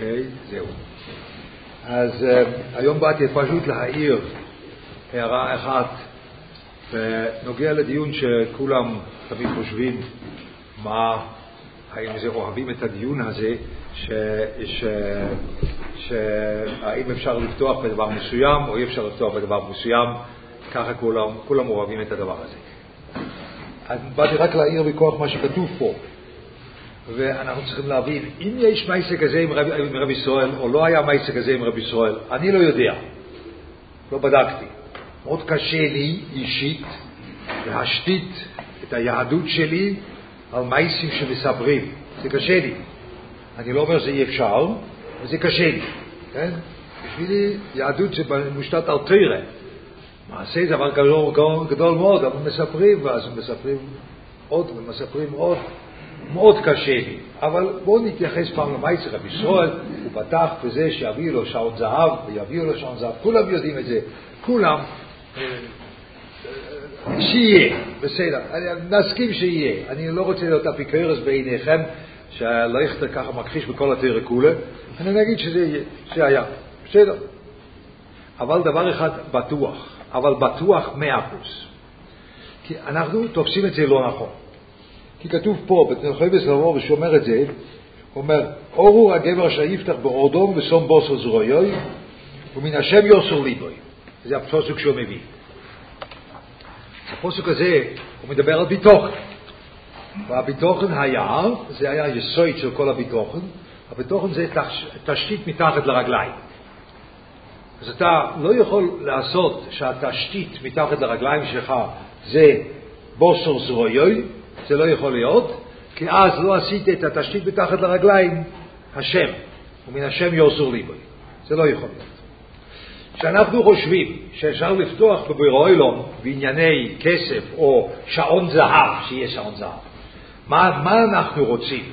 אוקיי, זהו. אז uh, היום באתי פשוט להעיר הערה אחת בנוגע לדיון שכולם תמיד חושבים מה, האם זה אוהבים את הדיון הזה, ש, ש, ש, האם אפשר לפתוח בדבר מסוים או אי אפשר לפתוח בדבר מסוים, ככה כולם, כולם אוהבים את הדבר הזה. אז באתי רק להעיר מכוח מה שכתוב פה. ואנחנו צריכים להבין, אם יש מייסה כזה עם רבי, רבי ישראל, או לא היה מייסה כזה עם רבי ישראל, אני לא יודע, לא בדקתי. מאוד קשה לי אישית להשתית את היהדות שלי על מייסים שמסברים. זה קשה לי. אני לא אומר שזה אי אפשר, אבל זה קשה לי. כן? בשבילי יהדות זה מושתת על תרא. מעשה זה דבר גדול, גדול מאוד, אבל מספרים, ואז מספרים עוד ומספרים עוד. מאוד קשה לי, אבל בואו נתייחס פעם למייסר רבי ישראל, הוא פתח בזה שיביאו לו שעון זהב ויביאו לו שעון זהב, כולם יודעים את זה, כולם, שיהיה, בסדר, נסכים שיהיה, אני לא רוצה להיות אפיקרס בעיניכם, שהלכתר ככה מכחיש בכל התרא כולה, אני נגיד שזה היה, בסדר. אבל דבר אחד בטוח, אבל בטוח מאה אחוז, כי אנחנו תופסים את זה לא נכון. כי כתוב פה, בתנחוי סלמור, שאומר את זה, הוא אומר, אורו הגבר אשר יפתח באורדום ושום בוסר זרויוי, ומן השם יוסר ליבוי. זה הפסוק שהוא מביא. הפסוק הזה, הוא מדבר על ביטוחן. והביטוחן היה, זה היה היסוד של כל הביטוחן, הביטוחן זה תשתית מתחת לרגליים. אז אתה לא יכול לעשות שהתשתית מתחת לרגליים שלך זה בוסר זרויוי, זה לא יכול להיות, כי אז לא עשית את התשתית מתחת לרגליים, השם, ומן השם יוסור ליבוי. זה לא יכול להיות. כשאנחנו חושבים שאפשר לפתוח בבירוילום בענייני כסף או שעון זהב, שיהיה שעון זהב, מה, מה אנחנו רוצים?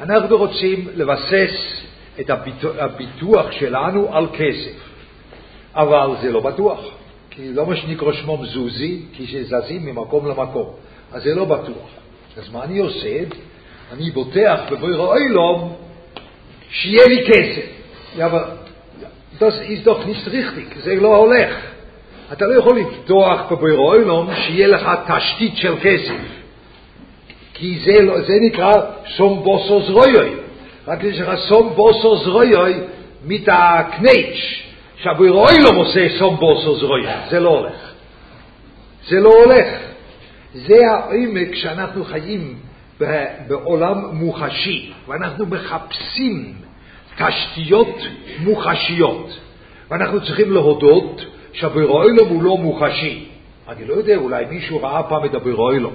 אנחנו רוצים לבסס את הביטוח שלנו על כסף, אבל זה לא בטוח, כי לא מה שנקרא שמו מזוזי, כי שזזים ממקום למקום, אז זה לא בטוח. אז מה אני עושה? אני בוטח בבויר האוילום שיהיה לי כסף. אבל das ist doch nicht richtig, זה לא הולך. אתה לא יכול לפתוח בבויר האוילום שיהיה לך תשתית של כסף. כי זה, זה נקרא סום בוסו זרויוי. רק יש לך סום בוסו זרויוי מתקנייץ' שהבויר האוילום עושה סום בוסו זרויוי. זה לא הולך. זה לא הולך. זה העמק שאנחנו חיים בעולם מוחשי, ואנחנו מחפשים תשתיות מוחשיות, ואנחנו צריכים להודות שהבירוילום הוא לא מוחשי. אני לא יודע, אולי מישהו ראה פעם את הבירוילום.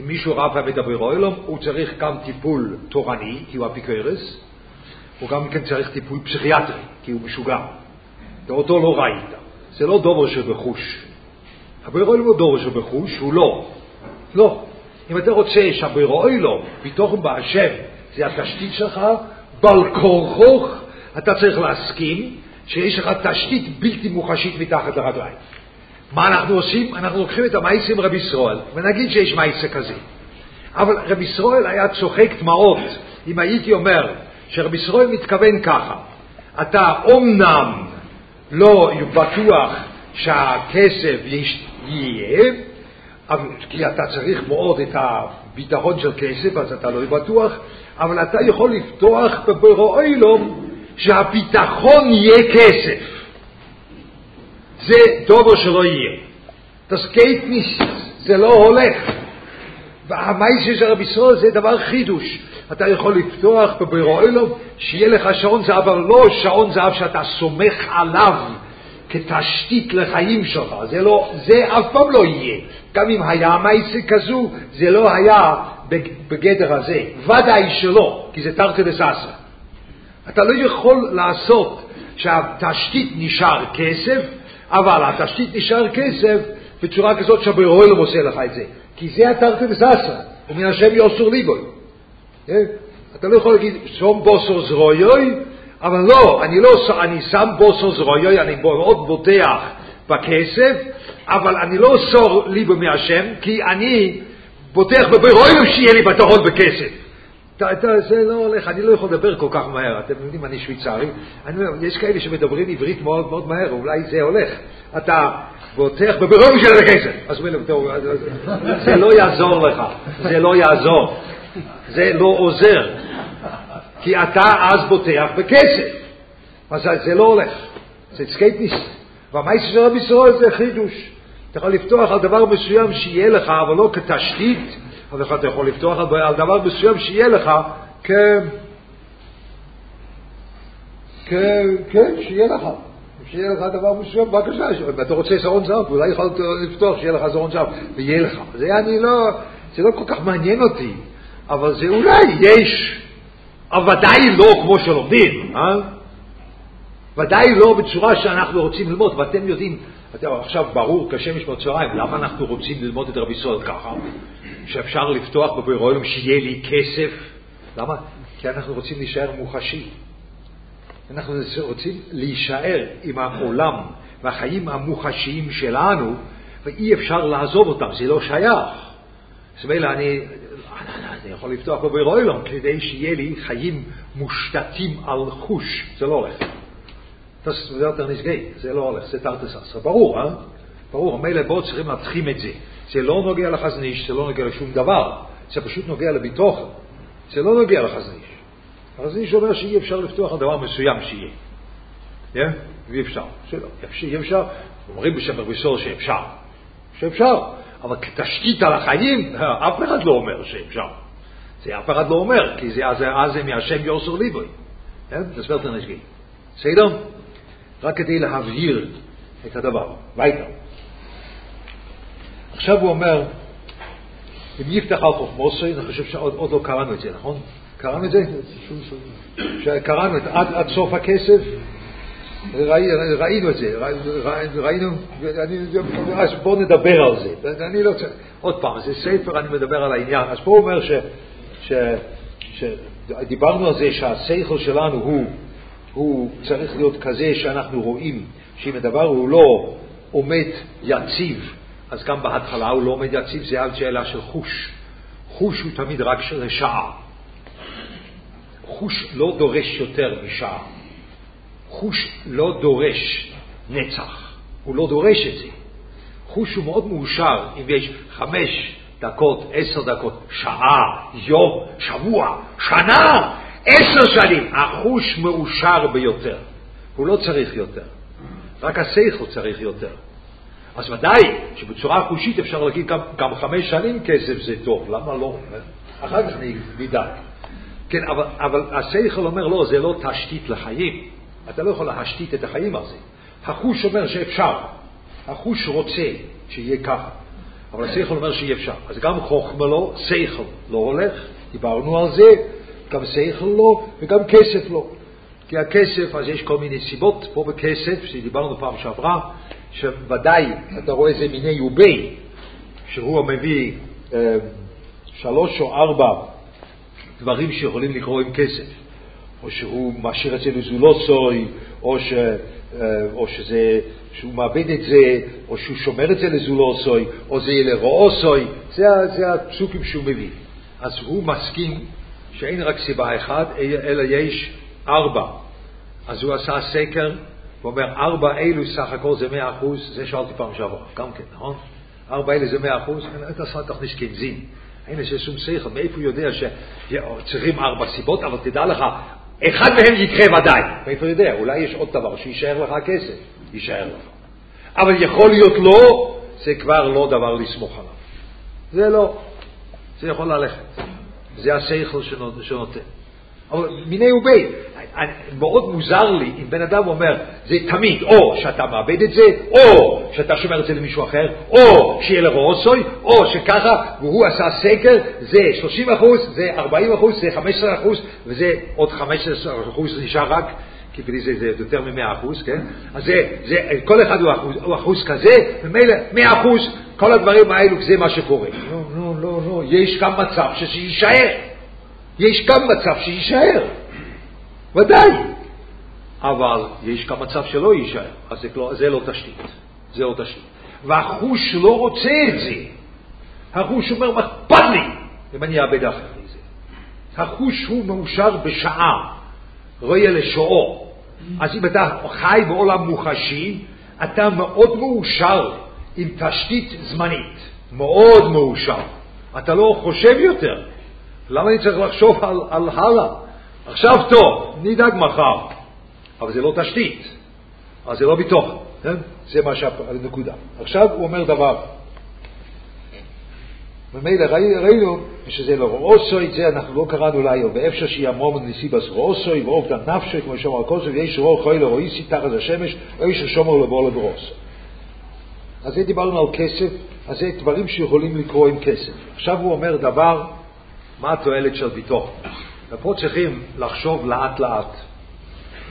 אם מישהו ראה פעם את הבירוילום, הוא צריך גם טיפול תורני, כי הוא אפיקרס, הוא גם כן צריך טיפול פסיכיאטרי, כי הוא משוגע. ואותו לא ראית. זה לא דובר שבחוש. הבירוילום הוא דובר שבחוש, הוא לא. לא. אם אתה רוצה שהבירואי לו, ביטוחן בהשם, זה התשתית שלך, בל כורחוך, אתה צריך להסכים שיש לך תשתית בלתי מוחשית מתחת לרגליים. מה אנחנו עושים? אנחנו לוקחים את המייסה עם רבי ישראל, ונגיד שיש מייסה כזה. אבל רבי ישראל היה צוחק דמעות אם הייתי אומר שרבי ישראל מתכוון ככה, אתה אומנם לא בטוח שהכסף יהיה, כי אתה צריך מאוד את הביטחון של כסף, אז אתה לא בטוח, אבל אתה יכול לפתוח בבורו אילום שהביטחון יהיה כסף. זה דובר שלא יהיה. Das geht זה לא הולך. והמייסה של רבי ישראל זה דבר חידוש. אתה יכול לפתוח בבירו אילום, שיהיה לך שעון זהב, אבל לא שעון זהב שאתה סומך עליו כתשתית לחיים שלך. זה, לא, זה אף פעם לא יהיה. גם אם היה מייסה כזו, זה לא היה בגדר הזה. ודאי שלא, כי זה תרתי דססה. אתה לא יכול לעשות שהתשתית נשאר כסף, אבל התשתית נשאר כסף בצורה כזאת שהברוילום עושה לך את זה. כי זה התרתי דססה, ומן השם יוסור ליבוי. אה? אתה לא יכול להגיד, שום בוסר זרויוי, אבל לא, אני לא, אני שם בוסר זרויוי, אני מאוד בוטח בכסף, אבל אני לא סור ליבו מהשם, כי אני בוטח בבירויו שיהיה לי ביטחון בכסף. זה לא הולך, אני לא יכול לדבר כל כך מהר, אתם יודעים, אני שוויצרי, אני אומר, יש כאלה שמדברים עברית מאוד מאוד מהר, אולי זה הולך. אתה בוטח בבירור של הכסף. אז זה לא יעזור לך, זה לא יעזור, זה לא עוזר, כי אתה אז בוטח בכסף. אז זה לא הולך, זה סקייפיס. והמייסר של רבי ישראל זה חידוש. אתה יכול לפתוח על דבר מסוים שיהיה לך, אבל לא כתשתית, אבל אתה יכול לפתוח על דבר מסוים שיהיה לך כ... כן, שיהיה לך. שיהיה לך דבר מסוים, בבקשה, אם אתה רוצה זרון זהב, אולי יכול לפתוח שיהיה לך זרון זהב, ויהיה לך. זה אני לא, זה לא כל כך מעניין אותי, אבל זה אולי יש, אבל ודאי לא כמו שלומדים, אה? ודאי לא בצורה שאנחנו רוצים ללמוד, ואתם יודעים, אתם, עכשיו ברור כשמש בצהריים, למה אנחנו רוצים ללמוד את רבי ישראל ככה? שאפשר לפתוח בבירואים שיהיה לי כסף? למה? כי אנחנו רוצים להישאר מוחשי. אנחנו רוצים להישאר עם העולם והחיים המוחשיים שלנו, ואי אפשר לעזוב אותם, זה לא שייך. זאת אומרת, אני, אני יכול לפתוח בבירואים כדי שיהיה לי חיים מושתתים על חוש, זה לא הולך. זה יותר נשגי, זה לא הולך, זה תרתי ברור, אה? ברור, מילא בואו צריכים להתחיל את זה. זה לא נוגע לחזניש, זה לא נוגע לשום דבר, זה פשוט נוגע לביטוח. זה לא נוגע לחזניש. החזניש אומר שאי אפשר לפתוח על דבר מסוים שיהיה. כן? ואי אפשר. שלא, אי אפשר. אומרים בשם רביסור שאפשר. שאפשר. אבל כתשתית על החיים, אף אחד לא אומר שאפשר. זה אף אחד לא אומר, כי זה אז זה מהשם יוסר ליבוי. כן? זה ספרטר נשגי. בסדר? רק כדי להבהיר את הדבר. ביתה. עכשיו הוא אומר, אם יפתח על חוכמוסי, אני חושב שעוד לא קראנו את זה, נכון? קראנו את זה? קראנו את עד, עד סוף הכסף, ראינו את זה, ראינו, אז בואו נדבר על זה. אני לא צריך, עוד פעם, זה ספר, אני מדבר על העניין. אז פה הוא אומר ש, ש, שדיברנו על זה שהשכל שלנו הוא, הוא צריך להיות כזה שאנחנו רואים שאם הדבר הוא לא עומד יציב, אז גם בהתחלה הוא לא עומד יציב, זה על שאלה של חוש. חוש הוא תמיד רק של שעה. חוש לא דורש יותר משעה. חוש לא דורש נצח, הוא לא דורש את זה. חוש הוא מאוד מאושר אם יש חמש דקות, עשר דקות, שעה, יום, שבוע, שנה, עשר שנים. החוש מאושר ביותר. הוא לא צריך יותר. רק השכל צריך יותר. אז ודאי שבצורה חושית אפשר להגיד גם, גם חמש שנים כסף זה טוב, למה לא? אחר כך נדאג. כן, אבל, אבל השכל אומר, לא, זה לא תשתית לחיים. אתה לא יכול להשתית את החיים הזה. החוש אומר שאפשר. החוש רוצה שיהיה ככה. אבל השכל אומר שאי אפשר. אז גם חוכמה לא, שכל לא הולך, דיברנו על זה, גם שכל לא, וגם כסף לא. כי הכסף, אז יש כל מיני סיבות פה בכסף, שדיברנו פעם שעברה, שוודאי אתה רואה איזה מיני יובי, שהוא מביא אה, שלוש או ארבע דברים שיכולים לקרוא עם כסף, או שהוא משאיר את זה לזולוסוי, או, ש, אה, או שזה, שהוא מאבד את זה, או שהוא שומר את זה לזולוסוי, או זה יהיה לרועוסוי, זה, זה הפסוקים שהוא מביא. אז הוא מסכים שאין רק סיבה אחת, אלא יש ארבע. אז הוא עשה סקר, הוא אומר, ארבע אלו סך הכל זה מאה אחוז, זה שאלתי פעם שעברה, גם כן, נכון? ארבע אלה זה מאה אחוז, אתה עשה תכניס קנזין. אין לזה שום שכל, מאיפה הוא יודע שצריכים ארבע סיבות, אבל תדע לך, אחד מהם יקרה ודאי. מאיפה יודע? אולי יש עוד דבר, שיישאר לך כסף, יישאר לך. אבל יכול להיות לא, זה כבר לא דבר לסמוך עליו. זה לא. זה יכול ללכת. זה השכל שנותן. מיני ובי, מאוד מוזר לי אם בן אדם אומר, זה תמיד, או שאתה מאבד את זה, או שאתה שומר את זה למישהו אחר, או שיהיה לרוסוי, או שככה, והוא עשה סקר, זה 30 אחוז, זה 40 אחוז, זה 15 אחוז, וזה עוד 15 אחוז נשאר רק, כי בלי זה זה יותר מ-100 אחוז, כן? אז זה, זה, כל אחד הוא אחוז, הוא אחוז כזה, ומילא 100 אחוז, כל הדברים האלו, זה מה שקורה. לא, לא, לא, לא, יש גם מצב שיישאר. יש גם מצב שיישאר, ודאי. אבל יש גם מצב שלא יישאר, אז זה לא, זה לא תשתית. זה לא תשתית. והחוש לא רוצה את זה. החוש אומר, מה אכפת לי אם אני אאבד אחרי זה? החוש הוא מאושר בשעה, רואה לשועו. אז אם אתה חי בעולם מוחשי, אתה מאוד מאושר עם תשתית זמנית, מאוד מאושר. אתה לא חושב יותר. למה אני צריך לחשוב על, על הלאה? עכשיו טוב, נדאג מחר. אבל זה לא תשתית, אז זה לא ביטוח, כן? זה מה שהנקודה. עכשיו הוא אומר דבר. ממילא ראינו שזה לא רואוסוי, זה אנחנו לא קראנו להיום, ואפשר שיאמרום נסיבס רואוסוי, ואובדן נפשי, כמו שאומר הקוסוי, ויש רואו חוי לרואיסי תחת השמש, ויש שומר לבוא לברוס. אז זה דיברנו על כסף, אז זה דברים שיכולים לקרוא עם כסף. עכשיו הוא אומר דבר, מה התועלת של ביטוח? ופה צריכים לחשוב לאט לאט.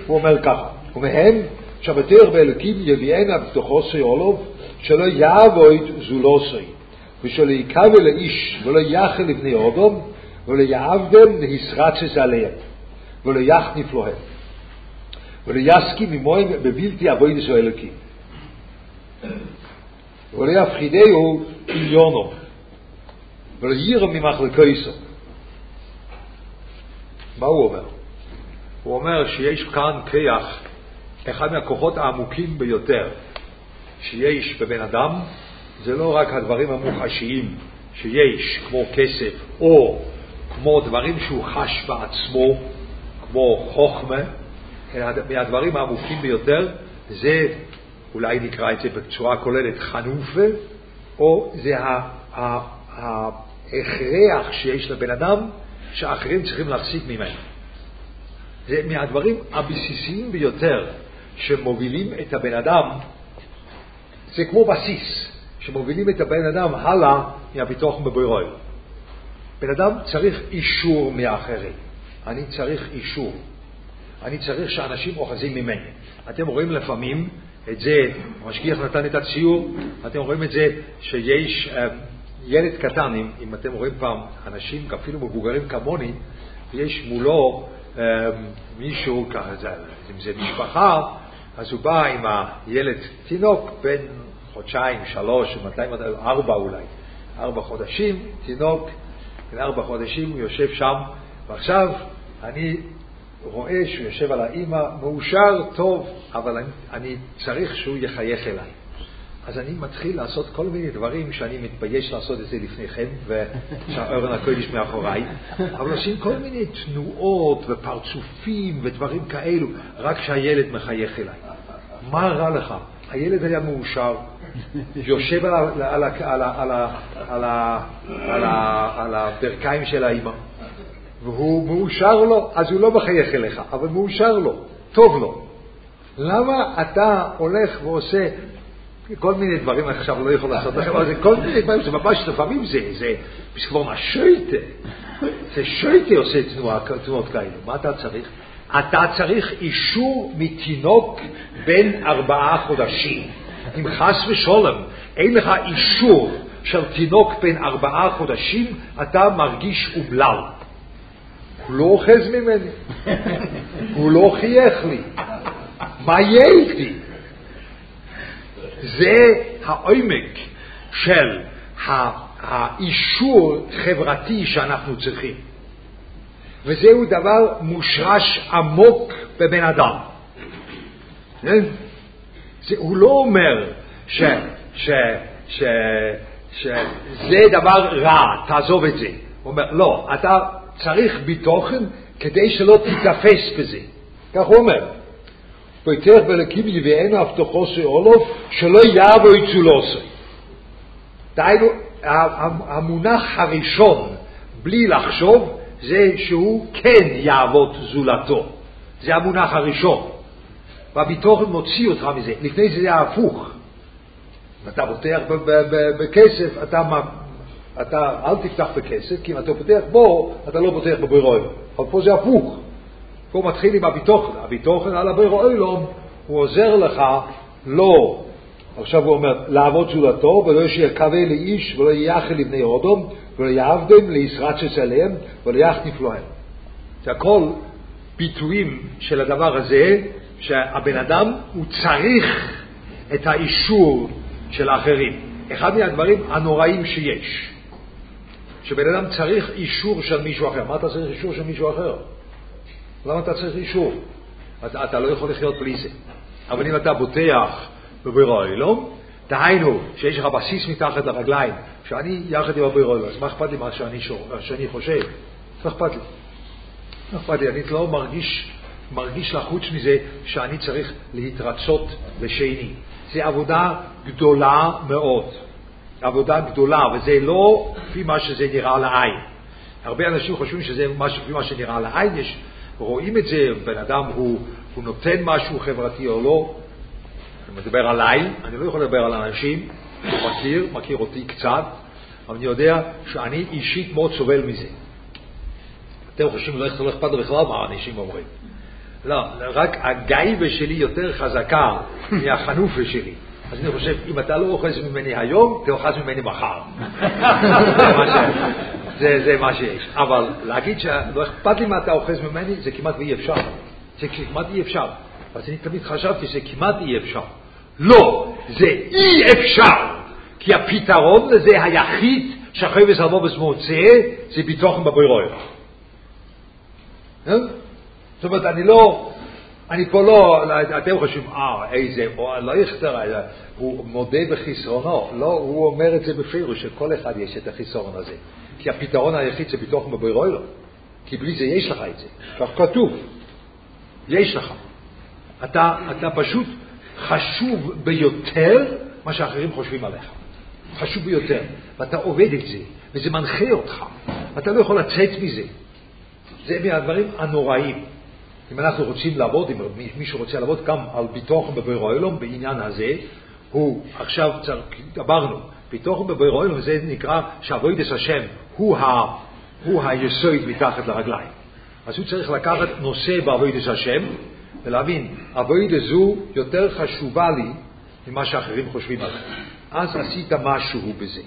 הוא אומר ככה, ומהם שבתך באלוקים יביאנה בתוכו עולוב, שלא יעבוד זולוסי. ושלא יקווה לאיש ולא יחל לבני אודום ולא יעבדם להסרצס עליהם ולא יחניף להם ולא יסכים ממוהם בבלתי אבוי נשוא אלוקים ולא יפחידהו עליונו ולא יירם ממחלקויסו מה הוא אומר? הוא אומר שיש כאן כיח, אחד מהכוחות העמוקים ביותר שיש בבן אדם, זה לא רק הדברים המוחשיים שיש, כמו כסף, או כמו דברים שהוא חש בעצמו, כמו חוכמה, אלא מהדברים העמוקים ביותר זה, אולי נקרא את זה בצורה כוללת, חנופה, או זה ההכרח שיש לבן אדם שאחרים צריכים להחזיק ממנו. זה מהדברים הבסיסיים ביותר שמובילים את הבן אדם, זה כמו בסיס. שמובילים את הבן אדם הלאה מהביטוח בבוירוי. בן אדם צריך אישור מאחרים. אני צריך אישור. אני צריך שאנשים אוחזים ממני. אתם רואים לפעמים את זה, המשגיח נתן את הציור, אתם רואים את זה שיש uh, ילד קטן, אם, אם אתם רואים פעם אנשים, אפילו מבוגרים כמוני, ויש מולו uh, מישהו, ככה, אם זה משפחה, אז הוא בא עם הילד תינוק בן חודשיים, שלוש, מתי, ארבע אולי, ארבע חודשים, תינוק, בן ארבע חודשים, הוא יושב שם, ועכשיו אני רואה שהוא יושב על האימא, מאושר, טוב, אבל אני, אני צריך שהוא יחייך אליי. אז אני מתחיל לעשות כל מיני דברים שאני מתבייש לעשות את זה לפני כן, ושהאורן הקודש מאחוריי, אבל עושים כל מיני תנועות ופרצופים ודברים כאלו, רק כשהילד מחייך אליי. מה רע לך? הילד היה מאושר, יושב על הברכיים של האימא, והוא מאושר לו, אז הוא לא מחייך אליך, אבל מאושר לו, טוב לו. למה אתה הולך ועושה כל מיני דברים, אני עכשיו לא יכול לעשות לכם, אבל זה כל מיני דברים, זה ממש, לפעמים זה, זה, כבר מהשויטה, זה שויטה עושה תנועה, תנועות כאלה, מה אתה צריך? אתה צריך אישור מתינוק בן ארבעה חודשים. אם חס ושולם אין לך אישור של תינוק בן ארבעה חודשים, אתה מרגיש אומלל. הוא לא אוחז ממני, הוא לא חייך לי. מה יהיה איתי? זה העומק של האישור חברתי שאנחנו צריכים. וזהו דבר מושרש עמוק בבן אדם. כן? זה, הוא לא אומר ש, ש, ש, שזה דבר רע, תעזוב את זה. הוא אומר, לא, אתה צריך בתוכן כדי שלא תיתפס בזה. כך הוא אומר. ויתך בלקים יביאנו הבטחו שאולוף, שלא יבוא יצולוסו. דהיינו, המונח הראשון, בלי לחשוב, זה שהוא כן יעבוד זולתו. זה המונח הראשון. והביטוחן מוציא אותך מזה. לפני זה זה הפוך. אתה פותח בכסף, אתה, אתה אל תפתח בכסף, כי אם אתה פותח בו, אתה לא פותח בבירו אבל פה זה הפוך. פה מתחיל עם הביטוחן. הביטוחן על הבירו הוא עוזר לך לא, עכשיו הוא אומר, לעבוד זולתו, ולא שיקווה לאיש, ולא יחל לבני אודום, ולא יעבדם לישרצס עליהם, ולא יחניף להם. זה הכל ביטויים של הדבר הזה, שהבן אדם הוא צריך את האישור של האחרים. אחד מהדברים הנוראים שיש. שבן אדם צריך אישור של מישהו אחר. מה אתה צריך אישור של מישהו אחר? למה אתה צריך אישור? אתה, אתה לא יכול לחיות בלי זה. אבל אם אתה בוטח בבירו אילום, דהיינו שיש לך בסיס מתחת לרגליים, שאני יחד עם הבירו אילום, אז מה אכפת לי מה שאני, שור, שאני חושב? לא אכפת לי. לא אכפת לי, אני לא מרגיש, מרגיש לחוץ מזה שאני צריך להתרצות לשני. זה עבודה גדולה מאוד. עבודה גדולה, וזה לא כפי מה שזה נראה לעין. הרבה אנשים חושבים שזה כפי מה שנראה לעין, יש, רואים את זה, בן אדם הוא, הוא נותן משהו חברתי או לא. אני מדבר עליי, אני לא יכול לדבר על אנשים, אני מכיר, מכיר אותי קצת, אבל אני יודע שאני אישית מאוד סובל מזה. אתם חושבים, לא אכפת בכלל מה האנשים אומרים. לא, רק הגייבה שלי יותר חזקה מהחנופה שלי. אז אני חושב, אם אתה לא אוחז ממני היום, תאחז ממני מחר. זה, זה מה שיש. אבל להגיד שלא אכפת לי מה אתה אוחז ממני, זה כמעט ואי אפשר. זה כמעט אי אפשר. אז אני תמיד חשבתי שזה כמעט אי אפשר. לא, זה אי אפשר. כי הפתרון לזה היחיד שאחרי וסלמובס מוצא, זה ביטוחן בבוירוי. אה? זאת אומרת, אני לא, אני פה לא, אתם חושבים, אה, איזה, לא יכתר, הוא מודה בחסרונו. לא, הוא אומר את זה בפירוש, שכל אחד יש את החסרון הזה. כי הפתרון היחיד זה ביטוח מבוירוי לו. כי בלי זה יש לך את זה. כך כתוב. יש לך. אתה, אתה פשוט חשוב ביותר מה שאחרים חושבים עליך. חשוב ביותר. ואתה עובד את זה, וזה מנחה אותך. אתה לא יכול לצאת מזה. זה מהדברים הנוראים. אם אנחנו רוצים לעבוד, אם מישהו רוצה לעבוד גם על ביטוח בבירואלום בעניין הזה, הוא עכשיו, אמרנו, ביטוח בבירואלום זה נקרא שאבוידס השם הוא, ה, הוא היסוד מתחת לרגליים. אז הוא צריך לקחת נושא באבוידס השם ולהבין, אבוידס זו יותר חשובה לי ממה שאחרים חושבים עליי. אז עשית משהו בזה.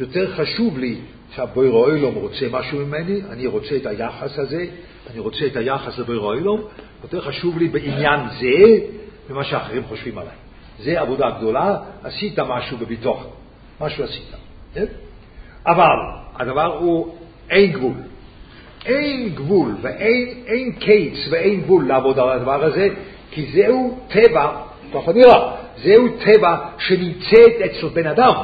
יותר חשוב לי שהבויר אוילום רוצה משהו ממני, אני רוצה את היחס הזה, אני רוצה את היחס לבויר אוילום, יותר חשוב לי בעניין זה ממה שאחרים חושבים עליי. זה עבודה גדולה, עשית משהו בביטוח, משהו עשית. כן? אבל הדבר הוא, אין גבול. אין גבול ואין קץ ואין גבול לעבוד על הדבר הזה, כי זהו טבע, ככה נראה, זהו טבע שנמצאת אצל בן אדם.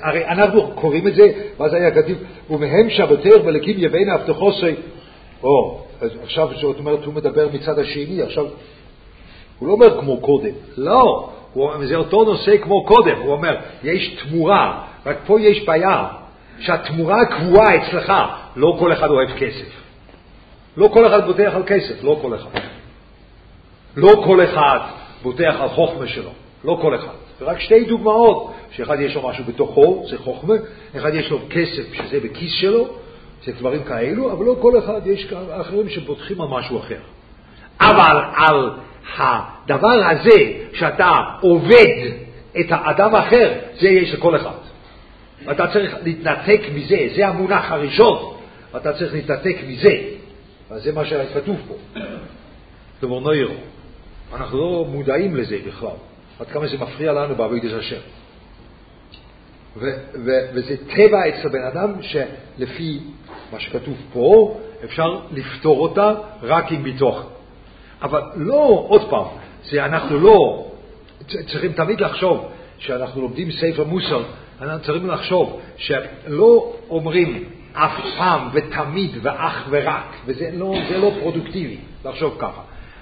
הרי אנחנו קוראים את זה, ואז היה כתוב, ומהם שבתך ולקים יבין הבטחוסי, או, עכשיו זאת אומרת, הוא מדבר מצד השני, עכשיו, הוא לא אומר כמו קודם, לא, הוא, זה אותו נושא כמו קודם, הוא אומר, יש תמורה, רק פה יש בעיה, שהתמורה קבועה אצלך, לא כל אחד אוהב כסף. לא כל אחד בוטח על כסף, לא כל אחד. לא כל אחד בוטח על חוכמה שלו, לא כל אחד. ורק שתי דוגמאות, שאחד יש לו משהו בתוכו, זה חוכמה, אחד יש לו כסף שזה בכיס שלו, זה דברים כאלו, אבל לא כל אחד, יש אחרים שבוטחים על משהו אחר. אבל על הדבר הזה, שאתה עובד את האדם האחר, זה יש לכל אחד. ואתה צריך להתנתק מזה, זה המונח הראשון, ואתה צריך להתנתק מזה. אז זה מה שכתוב פה. דבר נוירו. אנחנו לא מודעים לזה בכלל. עד כמה זה מפריע לנו בעבודת השם. וזה טבע אצל בן אדם שלפי מה שכתוב פה, אפשר לפתור אותה רק עם ביטוח. אבל לא, עוד פעם, זה אנחנו לא, צריכים תמיד לחשוב, שאנחנו לומדים ספר מוסר, אנחנו צריכים לחשוב שלא אומרים אף פעם ותמיד ואך ורק, וזה לא, לא פרודוקטיבי לחשוב ככה.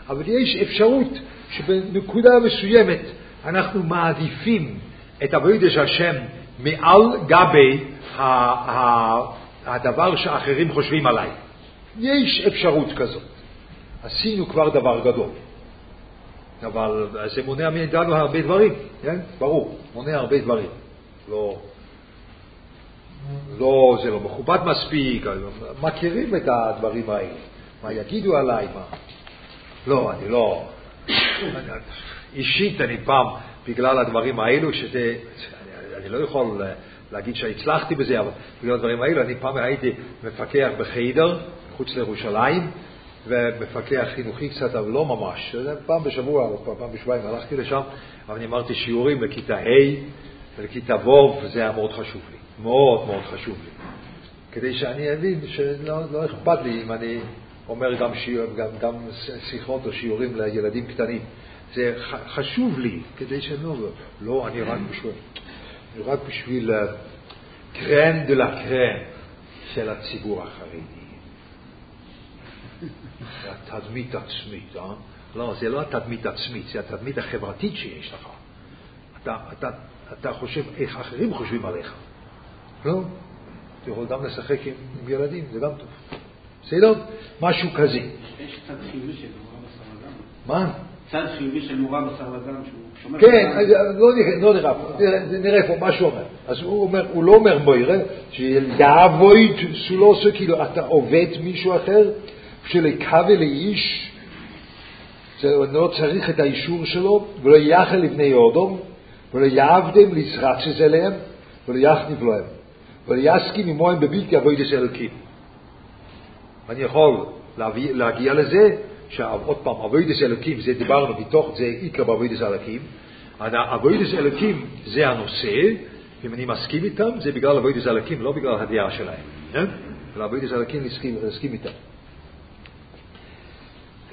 אבל יש אפשרות שבנקודה מסוימת אנחנו מעדיפים את עבודת השם מעל גבי הדבר שאחרים חושבים עליי. יש אפשרות כזאת. עשינו כבר דבר גדול. אבל זה מונע מאיתנו הרבה דברים, כן? ברור, מונע הרבה דברים. לא, לא, זה לא מכובד מספיק, מכירים את הדברים האלה. מה יגידו עליי, מה... לא, אני לא... אישית אני פעם, בגלל הדברים האלו, שזה, אני, אני לא יכול להגיד שהצלחתי בזה, אבל בגלל הדברים האלו, אני פעם הייתי מפקח בחיידר, מחוץ לירושלים, ומפקח חינוכי קצת, אבל לא ממש. פעם בשבוע או פעם בשבועיים הלכתי לשם, אבל אני אמרתי שיעורים לכיתה ה' ולכיתה ו', וזה היה מאוד חשוב לי. מאוד מאוד חשוב לי. כדי שאני אבין שלא לא אכפת לי אם אני אומר גם, שיעור, גם, גם שיחות או שיעורים לילדים קטנים. זה חשוב לי, כדי שאני לא, לא, אני רק בשביל, אני רק בשביל קרן דה לה קרן של הציבור החרדי. זה התדמית עצמית, אה? לא, זה לא התדמית עצמית, זה התדמית החברתית שיש לך. אתה, אתה, אתה חושב איך אחרים חושבים עליך. לא? אתה יכול גם לשחק עם, עם ילדים, זה גם טוב. בסדר? משהו כזה. יש צד חיובי של מורה בשר ודם. מה? צד חיובי של מורה בשר ודם שהוא שומר... כן, לא נראה, לא נראה, נראה פה מה שהוא אומר. אז הוא אומר, הוא לא אומר שהוא לא עושה כאילו אתה עובד מישהו אחר, שלקווה לאיש, לא צריך את האישור שלו, ולא ייחל לבני אדם, ולא יעבדם להתרצות אליהם, ולא יחניף להם, ולא יסכים עמהם בבלתי עבודת אלוקים. אני יכול להביא, להגיע לזה, שעוד פעם, עבודת אלוקים, זה דיברנו מתוך זה עיקר בעבודת אלוקים. עבודת אלוקים זה הנושא, אם אני מסכים איתם, זה בגלל עבודת אלוקים, לא בגלל הדעה שלהם. כן? אלא עבודת אלוקים נסכים איתם.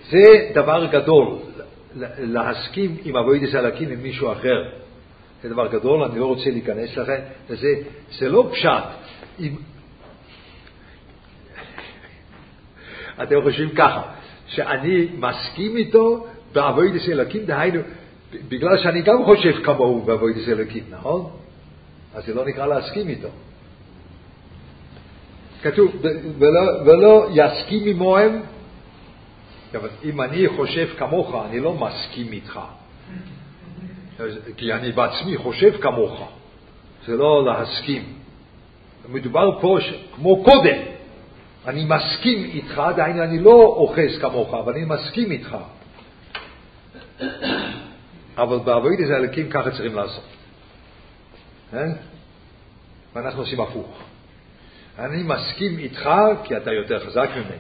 זה דבר גדול, להסכים עם אבוידס אלוקים עם מישהו אחר. זה דבר גדול, אני לא רוצה להיכנס לכם לזה. זה לא פשט. אם... אתם חושבים ככה, שאני מסכים איתו באבוידס אלוקים, דהיינו, בגלל שאני גם חושב כמוהו באבוידס אלוקים, נכון? אז זה לא נקרא להסכים איתו. כתוב, ולא, ולא יסכים עמוהם אבל אם אני חושב כמוך, אני לא מסכים איתך. כי אני בעצמי חושב כמוך. זה לא להסכים. מדובר פה ש... כמו קודם. אני מסכים איתך, דהיינו אני לא אוחז כמוך, אבל אני מסכים איתך. אבל בעבודת זה אלוקים ככה צריכים לעשות. כן? ואנחנו עושים הפוך. אני מסכים איתך כי אתה יותר חזק ממני.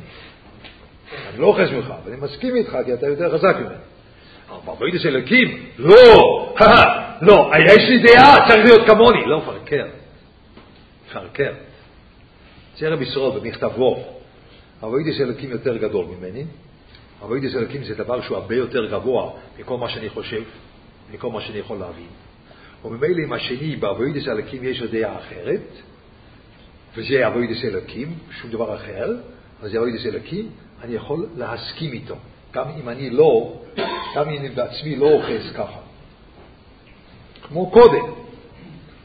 אני לא אוחז ממך, אבל אני מסכים איתך, כי אתה יותר חזק ממני. אבל בעבודת אלוקים, לא, לא, יש לי דעה, צריך להיות כמוני. לא, פרקר. פרקר. זה רבי ישראל במכתבו, עבודת אלוקים יותר גדול ממני. עבודת אלוקים זה דבר שהוא הרבה יותר גבוה מכל מה שאני חושב, מכל מה שאני יכול להבין. וממילא עם השני, בעבודת אלוקים יש לו דעה אחרת, וזה עבודת אלוקים, שום דבר אחר, אז זה עבודת אלוקים, אני יכול להסכים איתו, גם אם אני לא, גם אם אני בעצמי לא אוחז ככה. כמו קודם.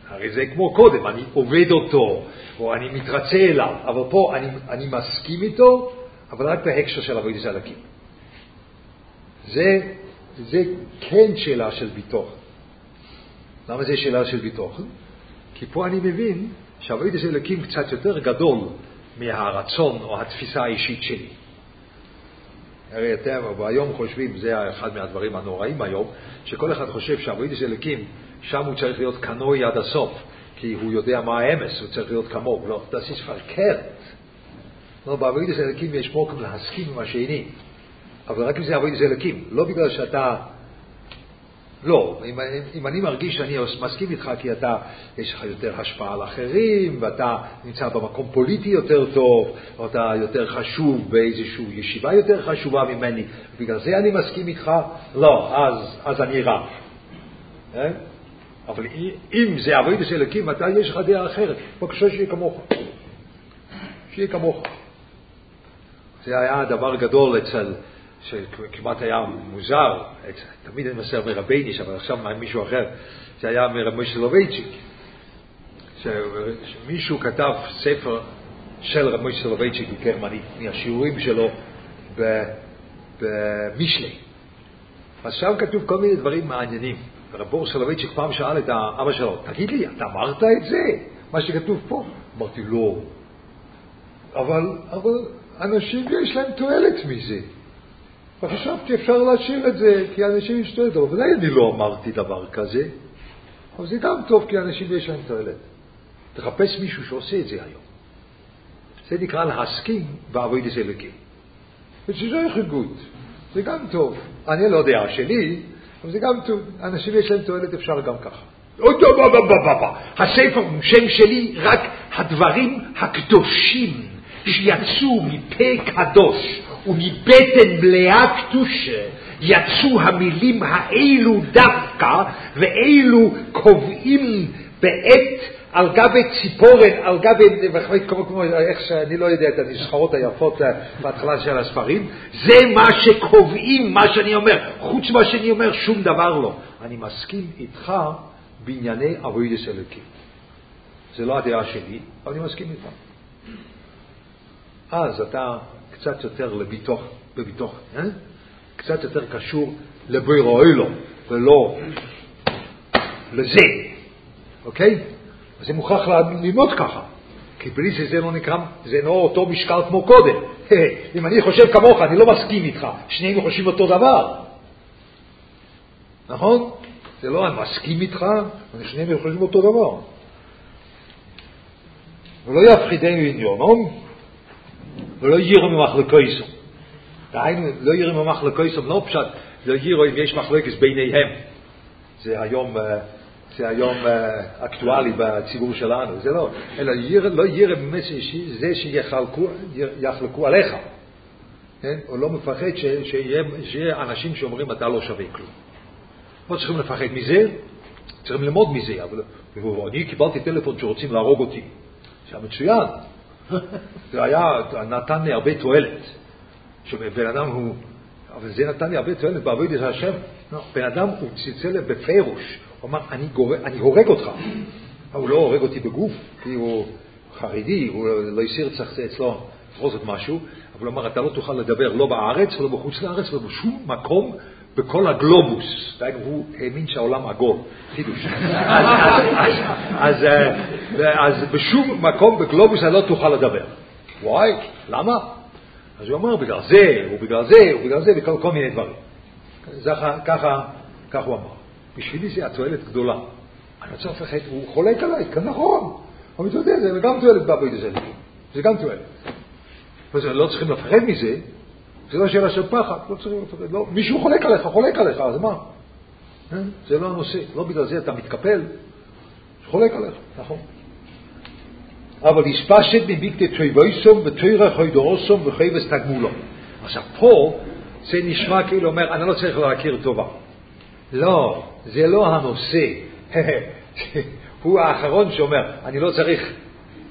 הרי זה כמו קודם, אני עובד אותו, או אני מתרצה אליו, אבל פה אני, אני מסכים איתו, אבל רק בהקשר של עבודת אלוקים. זה, זה כן שאלה של ביטוח. למה זה שאלה של ביטוח? כי פה אני מבין שעבודת אלוקים קצת יותר גדול מהרצון או התפיסה האישית שלי. הרי אתם היום חושבים, זה אחד מהדברים הנוראים היום, שכל אחד חושב שעבודת אלוקים, שם הוא צריך להיות קנוי עד הסוף, כי הוא יודע מה האמס, הוא צריך להיות כמוהו. לא, das ist verkehrt. לא, בעבודת אלוקים יש מוקם להסכים עם השני, אבל רק אם זה עבודת אלוקים, לא בגלל שאתה לא, אם, אם אני מרגיש שאני מסכים איתך כי אתה, יש לך יותר השפעה על אחרים, ואתה נמצא במקום פוליטי יותר טוב, או אתה יותר חשוב באיזושהי ישיבה יותר חשובה ממני, בגלל זה אני מסכים איתך, לא, אז, אז אני רב. אה? אבל אם זה עבודת אלוקים, אתה יש לך דעה אחרת, בבקשה שיהיה כמוך. שיהיה כמוך. זה היה דבר גדול אצל... שכמעט היה מוזר, תמיד אני מסר מרבייניש, אבל עכשיו מישהו אחר, זה היה מרבי סולובייצ'יק, שמישהו כתב ספר של רבי סולובייצ'יק בגרמנית, מהשיעורים שלו במשלי. אז שם כתוב כל מיני דברים מעניינים. ורבור סולובייצ'יק פעם שאל את האבא שלו, תגיד לי, אתה אמרת את זה? מה שכתוב פה? אמרתי, לא. אבל, אבל אנשים יש להם תועלת מזה. וחשבתי, אפשר להשאיר את זה, כי אנשים ישתו אבל אולי אני לא אמרתי דבר כזה, אבל זה גם טוב, כי אנשים יש להם תועלת. תחפש מישהו שעושה את זה היום. זה נקרא להסכים בעבודת אלוקים. ושזו יחידות, זה גם טוב. אני לא יודע שלי, אבל זה גם טוב. אנשים יש להם תועלת, אפשר גם ככה. הספר הוא שם שלי, רק הדברים הקדושים שיצאו מפה קדוש ומבטן מלאה קדושה, יצאו המילים האלו דווקא, ואלו קובעים בעת על גבי ציפורן, על גבי, כמו, איך שאני לא יודע את הנשחרות היפות בהתחלה של הספרים, זה מה שקובעים, מה שאני אומר. חוץ ממה שאני אומר, שום דבר לא. אני מסכים איתך בענייני אבוידס אלוקים. זה לא הדעה שלי, אבל אני מסכים איתך. אז אתה קצת יותר לביטוח, בביטוח, אה? קצת יותר קשור לבירו אילו, ולא לזה, אוקיי? אז זה מוכרח ללמוד ככה, כי בלי זה זה לא נקרא, זה לא אותו משקל כמו קודם. אם אני חושב כמוך, אני לא מסכים איתך, שנינו חושבים אותו דבר. נכון? זה לא אני מסכים איתך, אני שנינו חושבים אותו דבר. ולא יפחידנו עניונו, ולא יירו ממחלקויסו. דהיינו, לא יירו ממחלקויסו, לא פשט, לא יירו אם יש מחלקס ביניהם. זה היום אה, זה היום uh, אקטואלי בציבור שלנו, זה לא, אלא ירא, לא ירא באמת זה שיחלקו עליך, כן? הוא לא מפחד ש, שיהיה, שיהיה אנשים שאומרים אתה לא שווה כלום. לא צריכים לפחד מזה, צריכים ללמוד מזה, אבל אני קיבלתי טלפון שרוצים להרוג אותי, זה היה מצוין, זה היה, נתן לי הרבה תועלת, שבן אדם הוא, אבל זה נתן לי הרבה תועלת בעבודת השם, לא, בן אדם הוא צלצל בפירוש, הוא אמר, אני, גור... אני הורג אותך. הוא לא הורג אותי בגוף, כי הוא חרדי, הוא לא הסיר אצלו בכל זאת משהו, אבל הוא אמר, אתה לא תוכל לדבר לא בארץ ולא בחוץ לארץ ולא בשום מקום בכל הגלובוס. דהיינו, הוא האמין שהעולם עגול, חידוש. אז, אז, בשום מקום בגלובוס אתה לא תוכל לדבר. וואי, למה? אז הוא אמר, בגלל זה, ובגלל זה, ובגלל זה, וכל כל מיני דברים. ככה, ככה הוא אמר. בשבילי זה התועלת גדולה. אני רוצה לפחד, הוא חולק עליי, כן נכון. אבל אתה יודע, זה גם תועלת בעבודת. זה גם תועלת. לא צריכים לפחד מזה, זה לא שאלה של פחד, לא צריכים לפחד. לא, מישהו חולק עליך, חולק עליך, אז מה? אה? זה לא הנושא. לא בגלל זה אתה מתקפל, חולק עליך, נכון. אבל יספשת מביקטי תויבויסום ותוירה חוידורוסום וחייבס תגמולו. עכשיו פה זה נשמע כאילו אומר, אני לא צריך להכיר טובה. לא, זה לא הנושא. הוא האחרון שאומר, אני לא צריך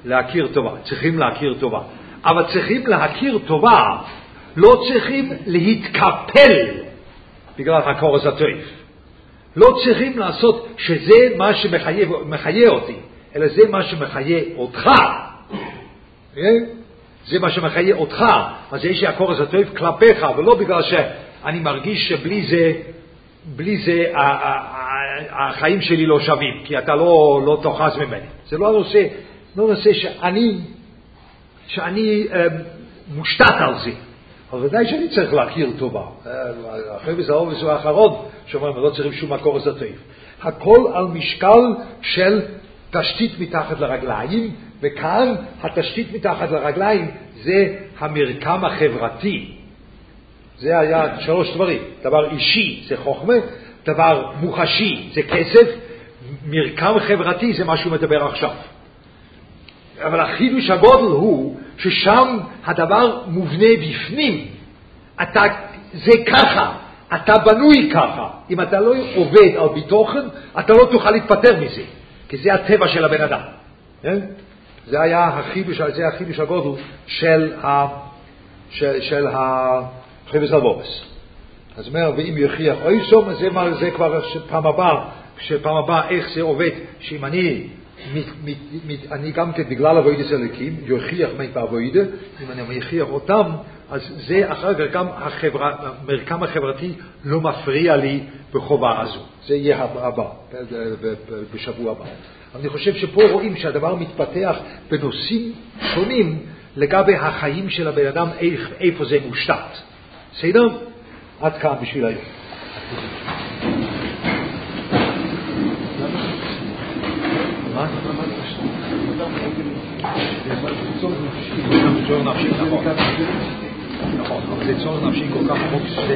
להכיר טובה, צריכים להכיר טובה. אבל צריכים להכיר טובה, לא צריכים להתקפל בגלל הקורס הטויף. לא צריכים לעשות שזה מה שמחיה אותי, אלא זה מה שמחיה אותך. כן? זה מה שמחיה אותך, אז יש לי הקורס הטויף כלפיך, ולא בגלל שאני מרגיש שבלי זה בלי זה החיים שלי לא שווים, כי אתה לא, לא תאחז ממני. זה לא הנושא, לא נושא שאני, שאני אה, מושתת על זה. אבל ודאי שאני צריך להכיר טובה. וזה האובס הוא האחרון שאומרים, לא צריכים שום מקור אזוטריף. הכל על משקל של תשתית מתחת לרגליים, וכאן התשתית מתחת לרגליים זה המרקם החברתי. זה היה שלוש דברים. דבר אישי זה חוכמה, דבר מוחשי זה כסף, מרקם חברתי זה מה שהוא מדבר עכשיו. אבל החידוש הגודל הוא ששם הדבר מובנה בפנים. אתה, זה ככה, אתה בנוי ככה. אם אתה לא עובד על ביטוחן, אתה לא תוכל להתפטר מזה, כי זה הטבע של הבן אדם. כן? זה היה החידוש, זה החידוש הגודל של, ה, של, של ה... חייבס לבובס. אז אומר, ואם יכריח אויסום, אז זה, זה כבר פעם הבאה, שפעם הבאה איך זה עובד, שאם אני, אני גם כן בגלל אבוידס אלוקים, יוכיח מי באבוידה, אם אני יכריח אותם, אז זה אחר כך גם המרקם החברתי לא מפריע לי בחובה הזו. זה יהיה הבא, בשבוע הבא. אני חושב שפה רואים שהדבר מתפתח בנושאים שונים לגבי החיים של הבן אדם, איפה זה מושתת. בסדר? עד כאן בשביל היום. מה? נכון, אבל זה צורך נפשי כל כך עמוק שזה